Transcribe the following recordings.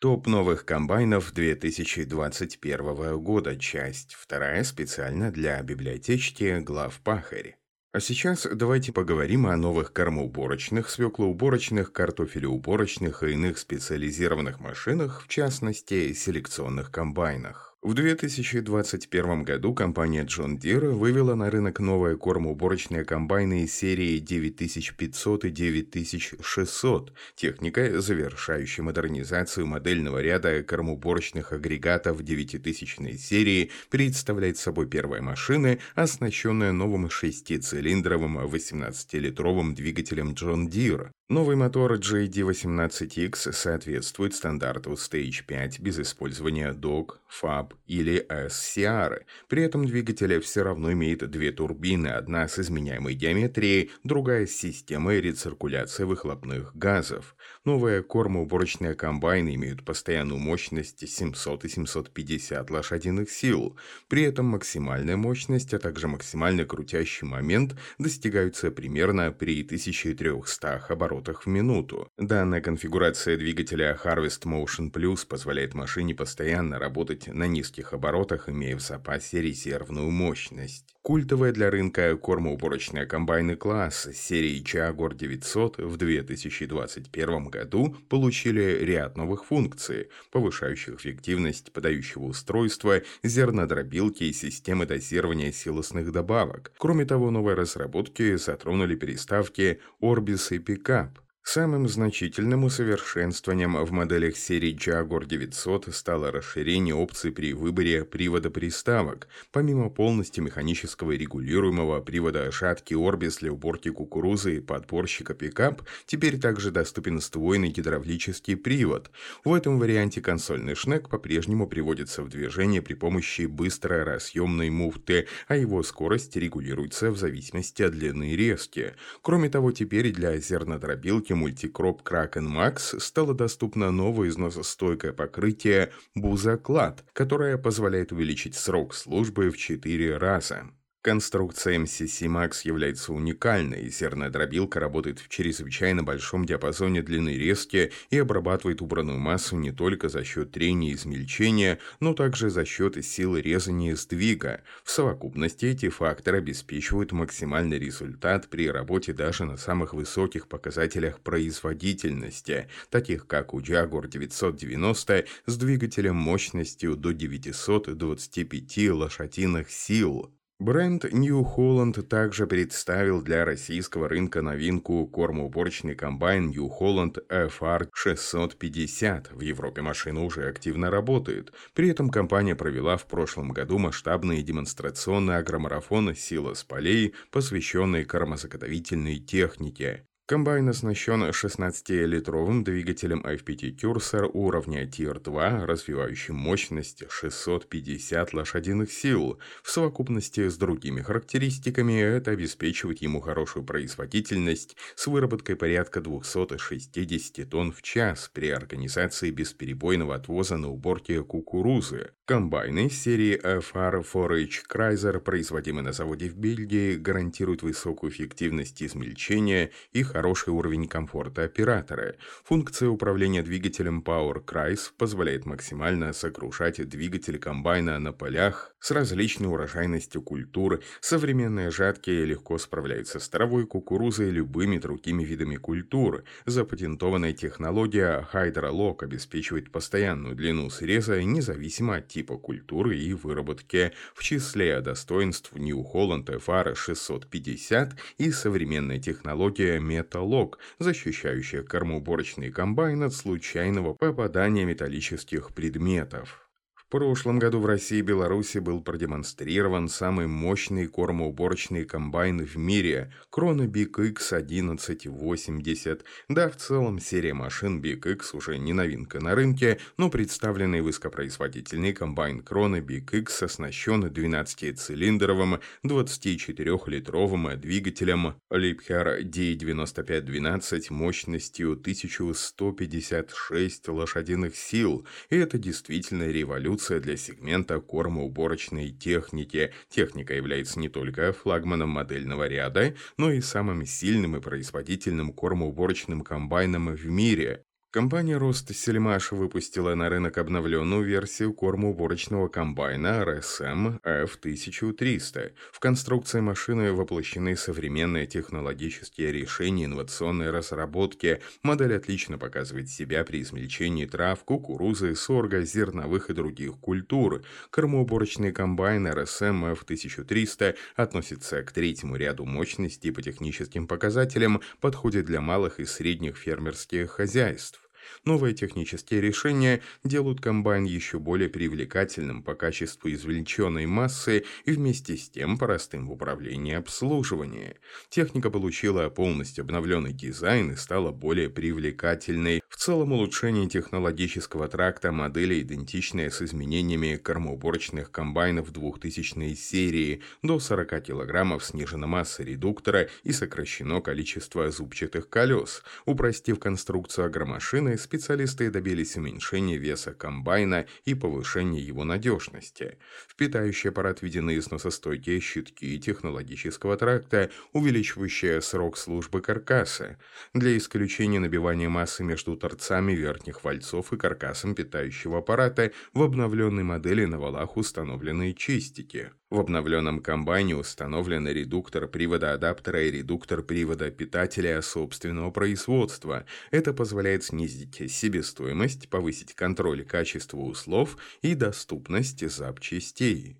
Топ новых комбайнов 2021 года, часть вторая, специально для библиотечки глав Пахарь. А сейчас давайте поговорим о новых кормоуборочных, свеклоуборочных, картофелеуборочных и иных специализированных машинах, в частности, селекционных комбайнах. В 2021 году компания John Deere вывела на рынок новые кормоуборочные комбайны серии 9500 и 9600, техника, завершающая модернизацию модельного ряда кормоуборочных агрегатов 9000 серии, представляет собой первые машины, оснащенные новым шестицилиндровым 18-литровым двигателем John Deere. Новый мотор JD18X соответствует стандарту Stage 5 без использования DOG, FAB или SCR. При этом двигатель все равно имеет две турбины, одна с изменяемой геометрией, другая с системой рециркуляции выхлопных газов. Новые кормоуборочные комбайны имеют постоянную мощность 700 и 750 лошадиных сил. При этом максимальная мощность, а также максимальный крутящий момент достигаются примерно при 1300 оборотах оборотах в минуту. Данная конфигурация двигателя Harvest Motion Plus позволяет машине постоянно работать на низких оборотах, имея в запасе резервную мощность. Культовая для рынка кормоуборочная комбайны класс серии Jaguar 900 в 2021 году получили ряд новых функций, повышающих эффективность подающего устройства, зернодробилки и системы дозирования силосных добавок. Кроме того, новые разработки затронули переставки Orbis и Pickup, Самым значительным усовершенствованием в моделях серии Jaguar 900 стало расширение опций при выборе привода приставок. Помимо полностью механического регулируемого привода шатки Orbis для уборки кукурузы и подборщика пикап, теперь также доступен сдвоенный гидравлический привод. В этом варианте консольный шнек по-прежнему приводится в движение при помощи быстрой разъемной муфты, а его скорость регулируется в зависимости от длины резки. Кроме того, теперь для зернодробилки марки мультикроп Kraken Max стало доступно новое износостойкое покрытие Бузаклад, которое позволяет увеличить срок службы в 4 раза. Конструкция MCC Max является уникальной, зернодробилка работает в чрезвычайно большом диапазоне длины резки и обрабатывает убранную массу не только за счет трения и измельчения, но также за счет силы резания сдвига. В совокупности эти факторы обеспечивают максимальный результат при работе даже на самых высоких показателях производительности, таких как у Jaguar 990 с двигателем мощностью до 925 лошадиных сил. Бренд New Holland также представил для российского рынка новинку кормоуборочный комбайн New Holland FR 650. В Европе машина уже активно работает. При этом компания провела в прошлом году масштабные демонстрационные агромарафоны «Сила с полей», посвященные кормозаготовительной технике. Комбайн оснащен 16-литровым двигателем FPT Cursor уровня Tier 2, развивающим мощность 650 лошадиных сил. В совокупности с другими характеристиками это обеспечивает ему хорошую производительность с выработкой порядка 260 тонн в час при организации бесперебойного отвоза на уборке кукурузы. Комбайны серии FR 4H Chrysler, производимые на заводе в Бельгии, гарантируют высокую эффективность измельчения и хороший уровень комфорта оператора. Функция управления двигателем Power Chrys позволяет максимально сокрушать двигатель комбайна на полях с различной урожайностью культур. Современные жатки легко справляются с травой, кукурузой и любыми другими видами культур. Запатентованная технология Hydrolock обеспечивает постоянную длину среза независимо от типа культуры и выработки. В числе достоинств New Holland FR 650 и современная технология Metalog, защищающая кормоуборочный комбайн от случайного попадания металлических предметов прошлом году в России и Беларуси был продемонстрирован самый мощный кормоуборочный комбайн в мире – Крона Big X 1180. Да, в целом серия машин Big X уже не новинка на рынке, но представленный высокопроизводительный комбайн Крона Big X оснащен 12-цилиндровым 24-литровым двигателем Liebherr D9512 мощностью 1156 лошадиных сил. И это действительно революция революция для сегмента кормоуборочной техники. Техника является не только флагманом модельного ряда, но и самым сильным и производительным кормоуборочным комбайном в мире. Компания Рост Сельмаш выпустила на рынок обновленную версию кормоуборочного комбайна RSM F1300. В конструкции машины воплощены современные технологические решения инновационной разработки. Модель отлично показывает себя при измельчении трав, кукурузы, сорга, зерновых и других культур. Кормоуборочный комбайн RSM F1300 относится к третьему ряду мощностей по техническим показателям, подходит для малых и средних фермерских хозяйств. Новые технические решения делают комбайн еще более привлекательным по качеству извлеченной массы и вместе с тем простым в управлении и обслуживании. Техника получила полностью обновленный дизайн и стала более привлекательной. В целом улучшение технологического тракта модели идентичное с изменениями кормоуборочных комбайнов 2000 серии. До 40 кг снижена масса редуктора и сокращено количество зубчатых колес. Упростив конструкцию агромашины, специалисты добились уменьшения веса комбайна и повышения его надежности. В питающий аппарат введены износостойкие щитки технологического тракта, увеличивающие срок службы каркаса. Для исключения набивания массы между торцами верхних вальцов и каркасом питающего аппарата в обновленной модели на валах установлены чистики. В обновленном комбайне установлен редуктор привода адаптера и редуктор привода питателя собственного производства. Это позволяет снизить себестоимость, повысить контроль качества услов и доступность запчастей.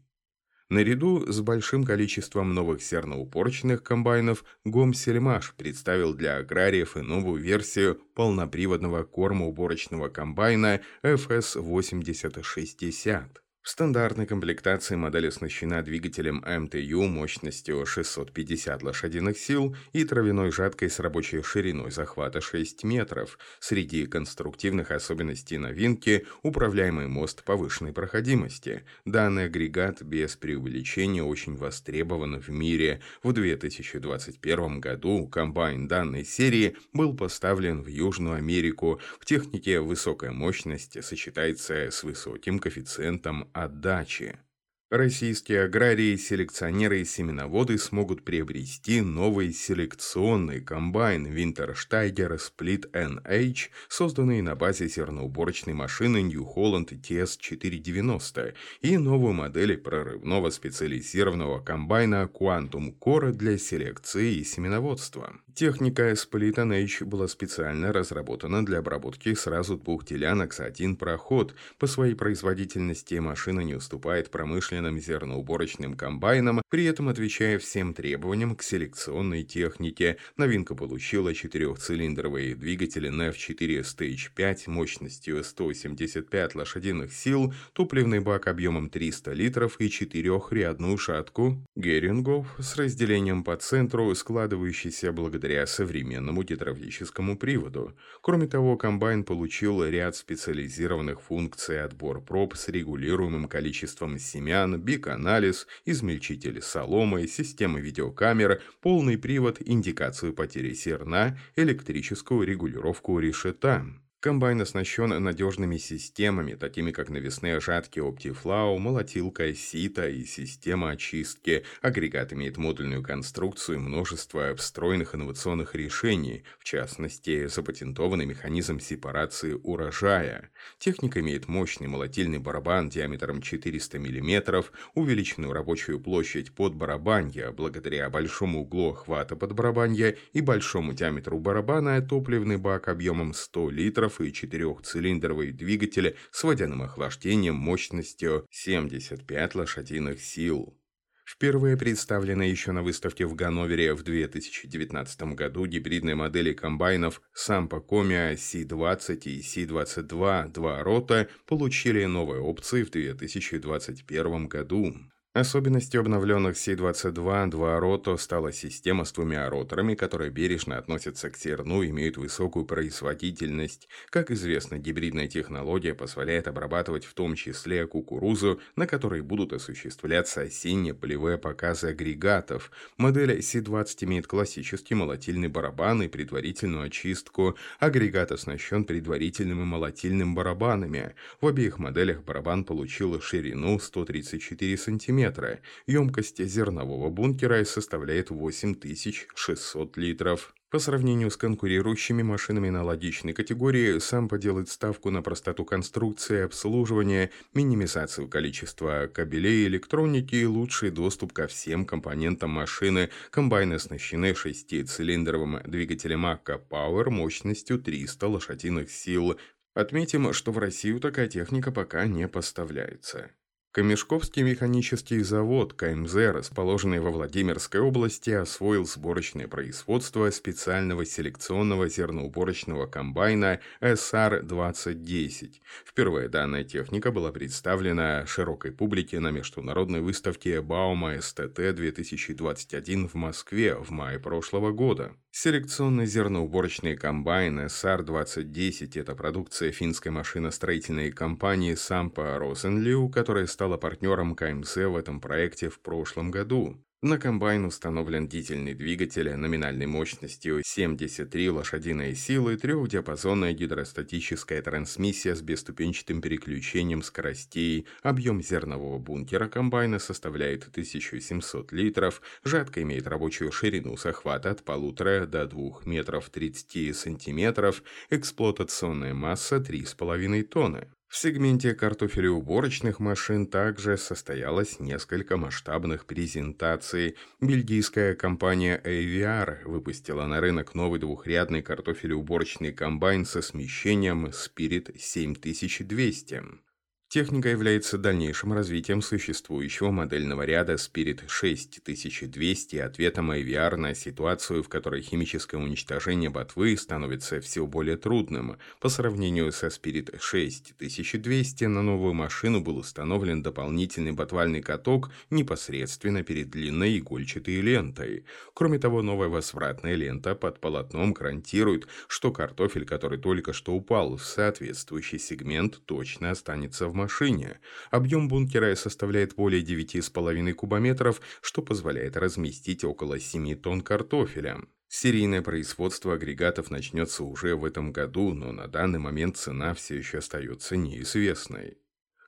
Наряду с большим количеством новых серноупорочных комбайнов Гомсельмаш представил для аграриев и новую версию полноприводного кормоуборочного комбайна FS8060. В стандартной комплектации модель оснащена двигателем МТУ мощностью 650 лошадиных сил и травяной жаткой с рабочей шириной захвата 6 метров. Среди конструктивных особенностей новинки – управляемый мост повышенной проходимости. Данный агрегат без преувеличения очень востребован в мире. В 2021 году комбайн данной серии был поставлен в Южную Америку. В технике высокая мощность сочетается с высоким коэффициентом отдачи. Российские аграрии, селекционеры и семеноводы смогут приобрести новый селекционный комбайн Wintersteiger Split NH, созданный на базе зерноуборочной машины New Holland TS490, и новую модель прорывного специализированного комбайна Quantum Core для селекции и семеноводства. Техника Split NH была специально разработана для обработки сразу двух делянок за один проход. По своей производительности машина не уступает промышленным современным зерноуборочным комбайном, при этом отвечая всем требованиям к селекционной технике. Новинка получила четырехцилиндровые двигатели NEF4 Stage 5 мощностью 175 лошадиных сил, топливный бак объемом 300 литров и четырехрядную шатку Герингов с разделением по центру, складывающийся благодаря современному гидравлическому приводу. Кроме того, комбайн получил ряд специализированных функций отбор проб с регулируемым количеством семян, экран, бик-анализ, измельчитель соломы, система видеокамер, полный привод, индикацию потери зерна, электрическую регулировку решета. Комбайн оснащен надежными системами, такими как навесные жатки OptiFlow, молотилка сита и система очистки. Агрегат имеет модульную конструкцию и множество встроенных инновационных решений, в частности, запатентованный механизм сепарации урожая. Техника имеет мощный молотильный барабан диаметром 400 мм, увеличенную рабочую площадь под барабанья благодаря большому углу охвата под барабанья и большому диаметру барабана топливный бак объемом 100 литров моторов и четырехцилиндровые двигатели с водяным охлаждением мощностью 75 лошадиных сил. Впервые представлена еще на выставке в Ганновере в 2019 году гибридные модели комбайнов Sampo Comia C20 и C22 два рота получили новые опции в 2021 году. Особенностью обновленных Си-22 2 рото стала система с двумя роторами, которая бережно относится к зерну и имеет высокую производительность. Как известно, гибридная технология позволяет обрабатывать в том числе кукурузу, на которой будут осуществляться осенние полевые показы агрегатов. Модель Си-20 имеет классический молотильный барабан и предварительную очистку. Агрегат оснащен предварительными молотильными барабанами. В обеих моделях барабан получил ширину 134 см метра. Емкость зернового бункера составляет 8600 литров. По сравнению с конкурирующими машинами на логичной категории, Сампа делает ставку на простоту конструкции, обслуживания, минимизацию количества кабелей электроники и лучший доступ ко всем компонентам машины. Комбайны оснащены шестицилиндровым двигателем Akka Power мощностью 300 лошадиных сил. Отметим, что в Россию такая техника пока не поставляется. Камешковский механический завод КМЗ, расположенный во Владимирской области, освоил сборочное производство специального селекционного зерноуборочного комбайна SR-2010. Впервые данная техника была представлена широкой публике на международной выставке Баума СТТ-2021 в Москве в мае прошлого года. Селекционный зерноуборочный комбайн SR-2010 – это продукция финской машиностроительной компании Сампа Росенлиу, которая стала партнером КМС в этом проекте в прошлом году. На комбайн установлен дизельный двигатель номинальной мощностью 73 лошадиные силы, трехдиапазонная гидростатическая трансмиссия с бесступенчатым переключением скоростей, объем зернового бункера комбайна составляет 1700 литров, жатка имеет рабочую ширину захвата от 1,5 до 2 метров 30 сантиметров, эксплуатационная масса 3,5 тонны. В сегменте картофелеуборочных машин также состоялось несколько масштабных презентаций. Бельгийская компания AVR выпустила на рынок новый двухрядный картофелеуборочный комбайн со смещением Spirit 7200. Техника является дальнейшим развитием существующего модельного ряда Spirit 6200 и ответом AVR на ситуацию, в которой химическое уничтожение ботвы становится все более трудным. По сравнению со Spirit 6200 на новую машину был установлен дополнительный ботвальный каток непосредственно перед длинной игольчатой лентой. Кроме того, новая возвратная лента под полотном гарантирует, что картофель, который только что упал в соответствующий сегмент, точно останется в машине. Объем бункера составляет более 9,5 кубометров, что позволяет разместить около 7 тонн картофеля. Серийное производство агрегатов начнется уже в этом году, но на данный момент цена все еще остается неизвестной.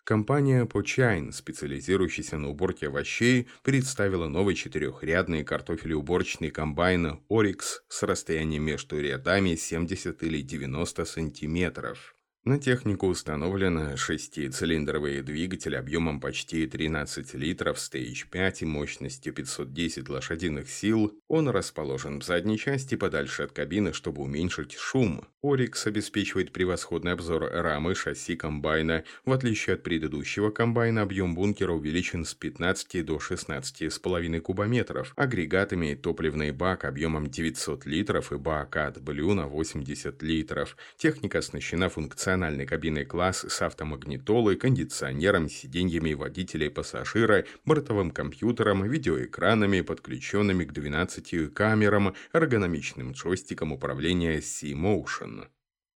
Компания Почайн, специализирующаяся на уборке овощей, представила новый четырехрядный картофелеуборочный комбайн Oryx с расстоянием между рядами 70 или 90 сантиметров. На технику установлен шестицилиндровый двигатель объемом почти 13 литров Stage 5 и мощностью 510 лошадиных сил. Он расположен в задней части подальше от кабины, чтобы уменьшить шум. Орикс обеспечивает превосходный обзор рамы шасси комбайна. В отличие от предыдущего комбайна, объем бункера увеличен с 15 до 16,5 кубометров. Агрегат имеет топливный бак объемом 900 литров и бак от Blue на 80 литров. Техника оснащена функциональной функциональной кабиной класс с автомагнитолой, кондиционером, сиденьями водителя и пассажира, бортовым компьютером, видеоэкранами, подключенными к 12 камерам, эргономичным джойстиком управления C-Motion.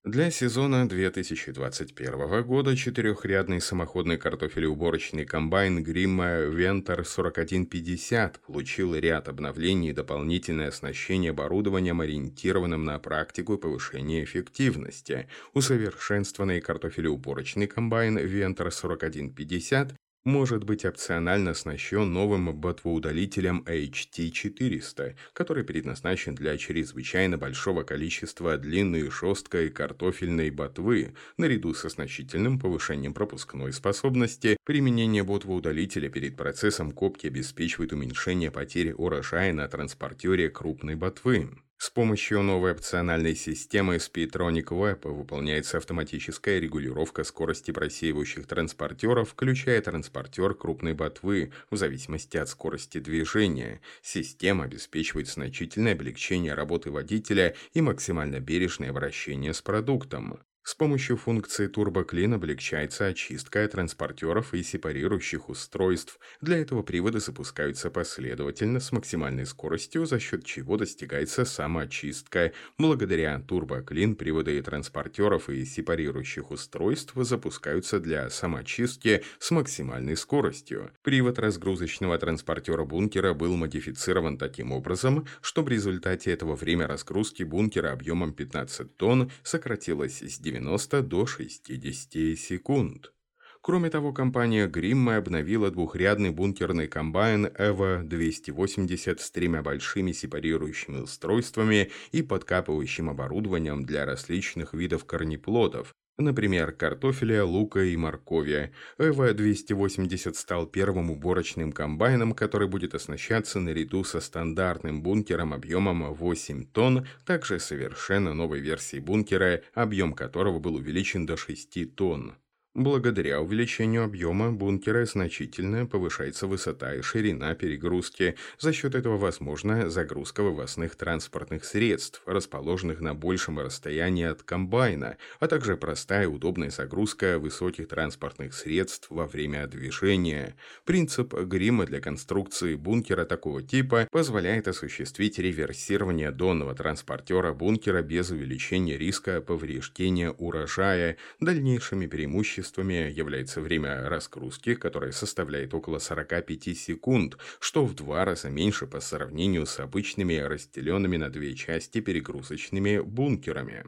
Для сезона 2021 года четырехрядный самоходный картофелеуборочный комбайн Гримма Вентер 4150 получил ряд обновлений и дополнительное оснащение оборудованием, ориентированным на практику и повышение эффективности. Усовершенствованный картофелеуборочный комбайн Вентер 4150 может быть опционально оснащен новым ботвоудалителем HT400, который предназначен для чрезвычайно большого количества длинной жесткой картофельной ботвы, наряду с значительным повышением пропускной способности. Применение ботвоудалителя перед процессом копки обеспечивает уменьшение потери урожая на транспортере крупной ботвы. С помощью новой опциональной системы Speedtronic Web выполняется автоматическая регулировка скорости просеивающих транспортеров, включая транспортер крупной ботвы, в зависимости от скорости движения. Система обеспечивает значительное облегчение работы водителя и максимально бережное обращение с продуктом. С помощью функции TurboClean облегчается очистка транспортеров и сепарирующих устройств. Для этого приводы запускаются последовательно с максимальной скоростью, за счет чего достигается самоочистка. Благодаря TurboClean приводы транспортеров и сепарирующих устройств запускаются для самоочистки с максимальной скоростью. Привод разгрузочного транспортера бункера был модифицирован таким образом, что в результате этого время разгрузки бункера объемом 15 тонн сократилось с 90 90 до 60 секунд. Кроме того, компания Гримма обновила двухрядный бункерный комбайн EVO 280 с тремя большими сепарирующими устройствами и подкапывающим оборудованием для различных видов корнеплодов, Например, картофеля, лука и моркови. ЭВ-280 стал первым уборочным комбайном, который будет оснащаться наряду со стандартным бункером объемом 8 тонн, также совершенно новой версией бункера, объем которого был увеличен до 6 тонн. Благодаря увеличению объема бункера значительно повышается высота и ширина перегрузки. За счет этого возможна загрузка вывозных транспортных средств, расположенных на большем расстоянии от комбайна, а также простая и удобная загрузка высоких транспортных средств во время движения. Принцип грима для конструкции бункера такого типа позволяет осуществить реверсирование донного транспортера бункера без увеличения риска повреждения урожая, дальнейшими преимуществами преимуществами является время разгрузки, которое составляет около 45 секунд, что в два раза меньше по сравнению с обычными разделенными на две части перегрузочными бункерами.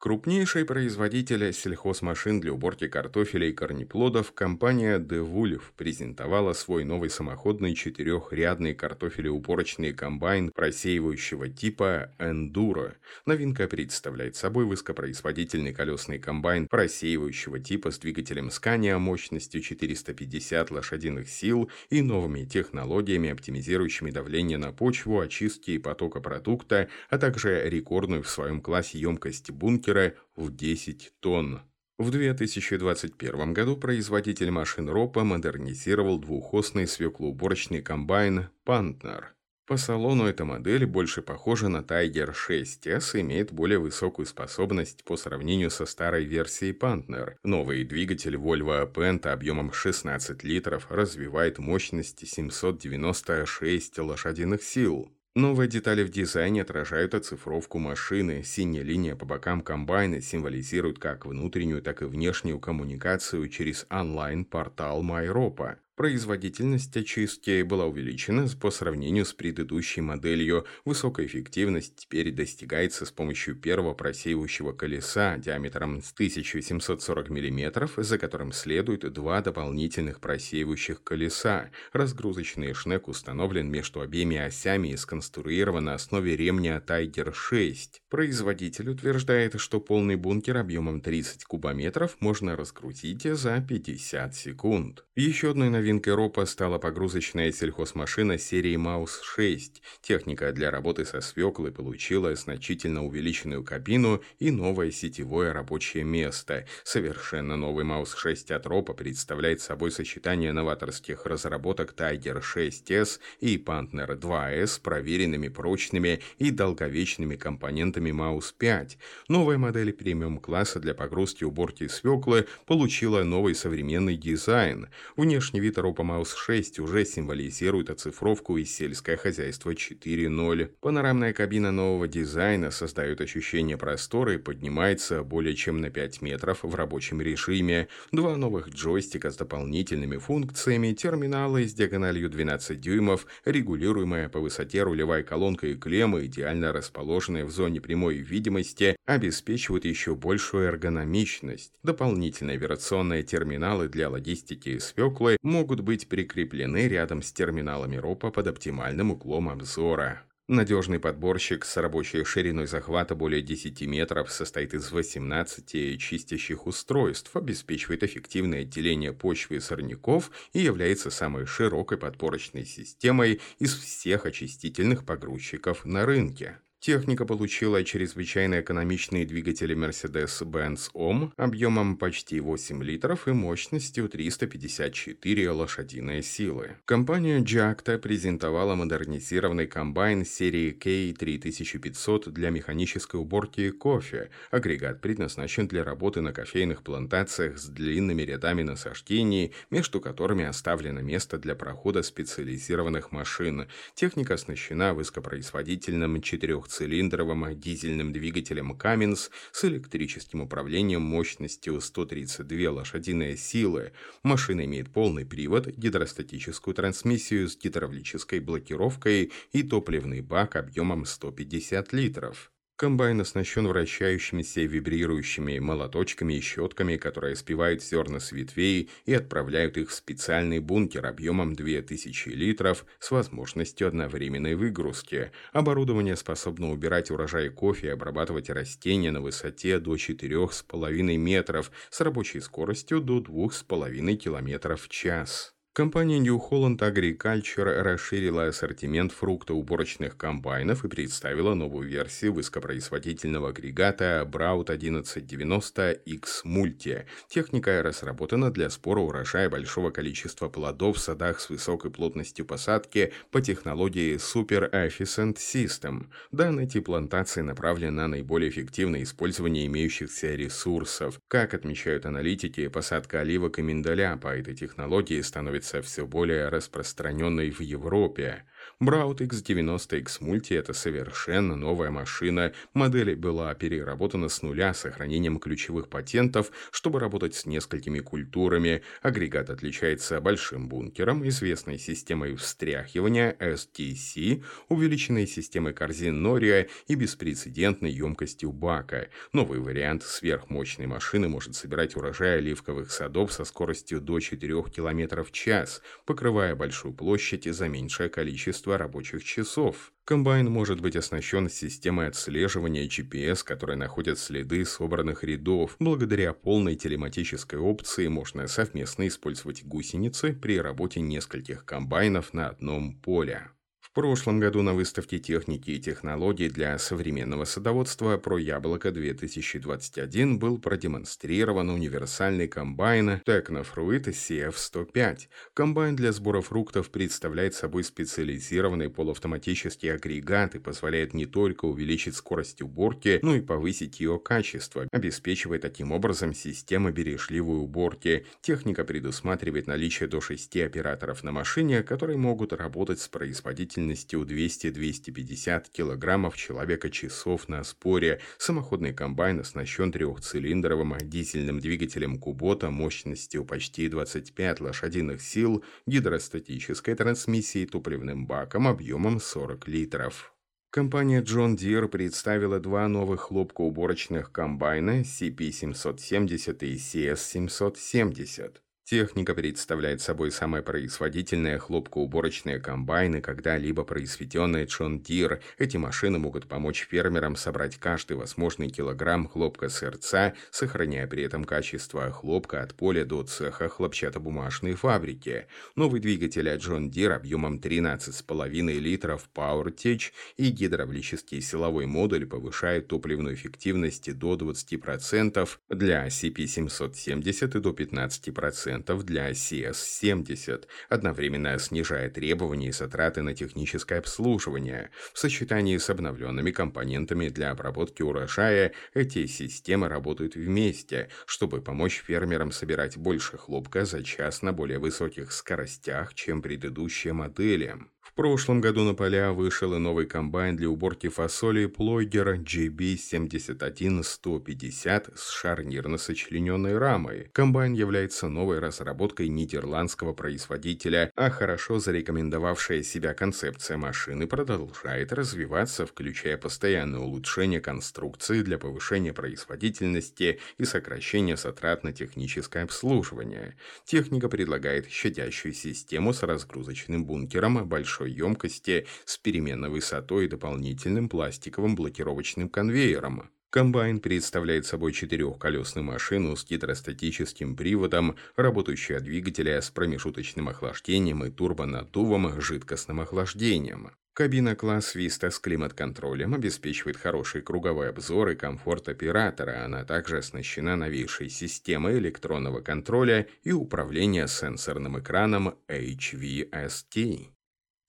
Крупнейший производитель сельхозмашин для уборки картофеля и корнеплодов, компания DeWolf презентовала свой новый самоходный четырехрядный картофелеуборочный комбайн просеивающего типа Enduro. Новинка представляет собой высокопроизводительный колесный комбайн просеивающего типа с двигателем Scania мощностью 450 лошадиных сил и новыми технологиями, оптимизирующими давление на почву, очистки и потока продукта, а также рекордную в своем классе емкость бункера бункера в 10 тонн. В 2021 году производитель машин РОПа модернизировал двухосный свеклоуборочный комбайн «Пантнер». По салону эта модель больше похожа на Tiger 6S и имеет более высокую способность по сравнению со старой версией Pantner. Новый двигатель Volvo Penta объемом 16 литров развивает мощности 796 лошадиных сил. Новые детали в дизайне отражают оцифровку машины. Синяя линия по бокам комбайна символизирует как внутреннюю, так и внешнюю коммуникацию через онлайн-портал MyRopa. Производительность очистки была увеличена по сравнению с предыдущей моделью. Высокая эффективность теперь достигается с помощью первого просеивающего колеса диаметром 1740 мм, за которым следует два дополнительных просеивающих колеса. Разгрузочный шнек установлен между обеими осями и сконструирован на основе ремня Tiger 6. Производитель утверждает, что полный бункер объемом 30 кубометров можно раскрутить за 50 секунд. Еще одной новинкой Новинкой РОПа стала погрузочная сельхозмашина серии Маус-6. Техника для работы со свеклой получила значительно увеличенную кабину и новое сетевое рабочее место. Совершенно новый Маус-6 от РОПа представляет собой сочетание новаторских разработок Tiger 6S и Panther 2S с проверенными прочными и долговечными компонентами Маус-5. Новая модель премиум-класса для погрузки и уборки свеклы получила новый современный дизайн. Внешний вид Ропа Маус 6 уже символизирует оцифровку и сельское хозяйство 4.0. Панорамная кабина нового дизайна создает ощущение простора и поднимается более чем на 5 метров в рабочем режиме. Два новых джойстика с дополнительными функциями, терминалы с диагональю 12 дюймов, регулируемая по высоте рулевая колонка и клеммы, идеально расположенные в зоне прямой видимости, обеспечивают еще большую эргономичность. Дополнительные операционные терминалы для логистики и свеклы могут могут быть прикреплены рядом с терминалами РОПа под оптимальным углом обзора. Надежный подборщик с рабочей шириной захвата более 10 метров состоит из 18 чистящих устройств, обеспечивает эффективное отделение почвы и сорняков и является самой широкой подборочной системой из всех очистительных погрузчиков на рынке. Техника получила чрезвычайно экономичные двигатели Mercedes-Benz OM объемом почти 8 литров и мощностью 354 лошадиные силы. Компания Jacta презентовала модернизированный комбайн серии K3500 для механической уборки кофе. Агрегат предназначен для работы на кофейных плантациях с длинными рядами насаждений, между которыми оставлено место для прохода специализированных машин. Техника оснащена высокопроизводительным 4 двухцилиндровым дизельным двигателем Cummins с электрическим управлением мощностью 132 лошадиные силы. Машина имеет полный привод, гидростатическую трансмиссию с гидравлической блокировкой и топливный бак объемом 150 литров. Комбайн оснащен вращающимися вибрирующими молоточками и щетками, которые спивают зерна с ветвей и отправляют их в специальный бункер объемом 2000 литров с возможностью одновременной выгрузки. Оборудование способно убирать урожай кофе и обрабатывать растения на высоте до 4,5 метров с рабочей скоростью до 2,5 км в час. Компания New Holland Agriculture расширила ассортимент фруктоуборочных комбайнов и представила новую версию высокопроизводительного агрегата Braut 1190X Multi. Техника разработана для спора урожая большого количества плодов в садах с высокой плотностью посадки по технологии Super Efficient System. Данные тип плантации направлены на наиболее эффективное использование имеющихся ресурсов. Как отмечают аналитики, посадка оливок и миндаля по этой технологии становится становится все более распространенной в Европе. Браут X90X Multi – это совершенно новая машина. Модель была переработана с нуля с сохранением ключевых патентов, чтобы работать с несколькими культурами. Агрегат отличается большим бункером, известной системой встряхивания STC, увеличенной системой корзин Noria и беспрецедентной емкостью бака. Новый вариант сверхмощной машины может собирать урожай оливковых садов со скоростью до 4 км в час, покрывая большую площадь за меньшее количество количество рабочих часов. Комбайн может быть оснащен системой отслеживания GPS, которая находит следы собранных рядов. Благодаря полной телематической опции можно совместно использовать гусеницы при работе нескольких комбайнов на одном поле. В прошлом году на выставке техники и технологий для современного садоводства про яблоко 2021 был продемонстрирован универсальный комбайн Technofruit CF105. Комбайн для сбора фруктов представляет собой специализированный полуавтоматический агрегат и позволяет не только увеличить скорость уборки, но и повысить ее качество, обеспечивая таким образом систему бережливой уборки. Техника предусматривает наличие до 6 операторов на машине, которые могут работать с производителем производительностью 200-250 кг человека часов на споре. Самоходный комбайн оснащен трехцилиндровым дизельным двигателем Kubota мощностью почти 25 лошадиных сил, гидростатической трансмиссией топливным баком объемом 40 литров. Компания John Deere представила два новых хлопкоуборочных комбайна CP770 и CS770. Техника представляет собой самые производительные хлопкоуборочные комбайны, когда-либо произведенные John Deere. Эти машины могут помочь фермерам собрать каждый возможный килограмм хлопка сырца, сохраняя при этом качество хлопка от поля до цеха хлопчатобумажной фабрики. Новый двигатель от John Deere объемом 13,5 литров PowerTech и гидравлический силовой модуль повышают топливную эффективность до 20% для CP770 и до 15% для CS-70, одновременно снижая требования и затраты на техническое обслуживание. В сочетании с обновленными компонентами для обработки урожая эти системы работают вместе, чтобы помочь фермерам собирать больше хлопка за час на более высоких скоростях, чем предыдущие модели. Прошлом году на поля вышел и новый комбайн для уборки фасоли Плойгер GB71150 с шарнирно сочлененной рамой. Комбайн является новой разработкой нидерландского производителя, а хорошо зарекомендовавшая себя концепция машины продолжает развиваться, включая постоянное улучшение конструкции для повышения производительности и сокращения затрат на техническое обслуживание. Техника предлагает щадящую систему с разгрузочным бункером, большой большой емкости с переменной высотой и дополнительным пластиковым блокировочным конвейером. Комбайн представляет собой четырехколесную машину с гидростатическим приводом, работающую от двигателя с промежуточным охлаждением и турбонаддувом жидкостным охлаждением. Кабина класс Vista с климат-контролем обеспечивает хороший круговой обзор и комфорт оператора. Она также оснащена новейшей системой электронного контроля и управления сенсорным экраном HVST.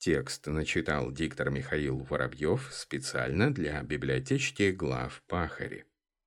Текст начитал диктор Михаил Воробьев специально для библиотечки глав Пахари.